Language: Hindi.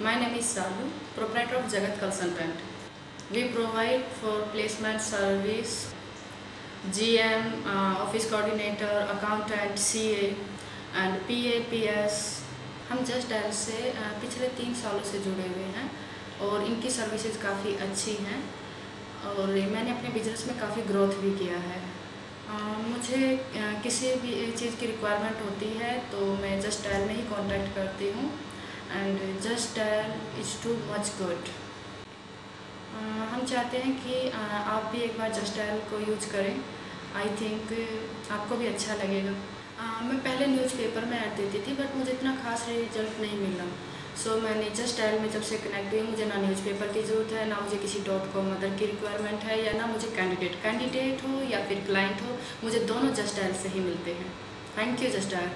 My name is Salu, proprietor of Jagat Consultant. We provide for placement service, GM, uh, office coordinator, accountant, CA and PA, PS. हम जस्ट डायल से uh, पिछले तीन सालों से जुड़े हुए हैं और इनकी सर्विसेज़ काफ़ी अच्छी हैं और मैंने अपने बिज़नेस में काफ़ी ग्रोथ भी किया है uh, मुझे uh, किसी भी चीज़ की रिक्वायरमेंट होती है तो मैं जस्ट डायल में ही कांटेक्ट करती हूँ and just is too much good हम चाहते हैं कि uh, आप भी एक बार जस्ट डायल को यूज़ करें। आई थिंक आपको भी अच्छा लगेगा। Uh, मैं पहले न्यूज़पेपर में ऐड देती थी बट मुझे इतना खास रिज़ल्ट नहीं मिला। सो so, मैंने जस्ट डायल में जब से कनेक्ट हुई मुझे ना न्यूज़पेपर की ज़रूरत है ना मुझे किसी डॉट कॉम मदर की रिक्वायरमेंट है या ना मुझे कैंडिडेट कैंडिडेट हो या फिर क्लाइंट हो मुझे दोनों जस्ट डायल से ही मिलते हैं। Thank you just dial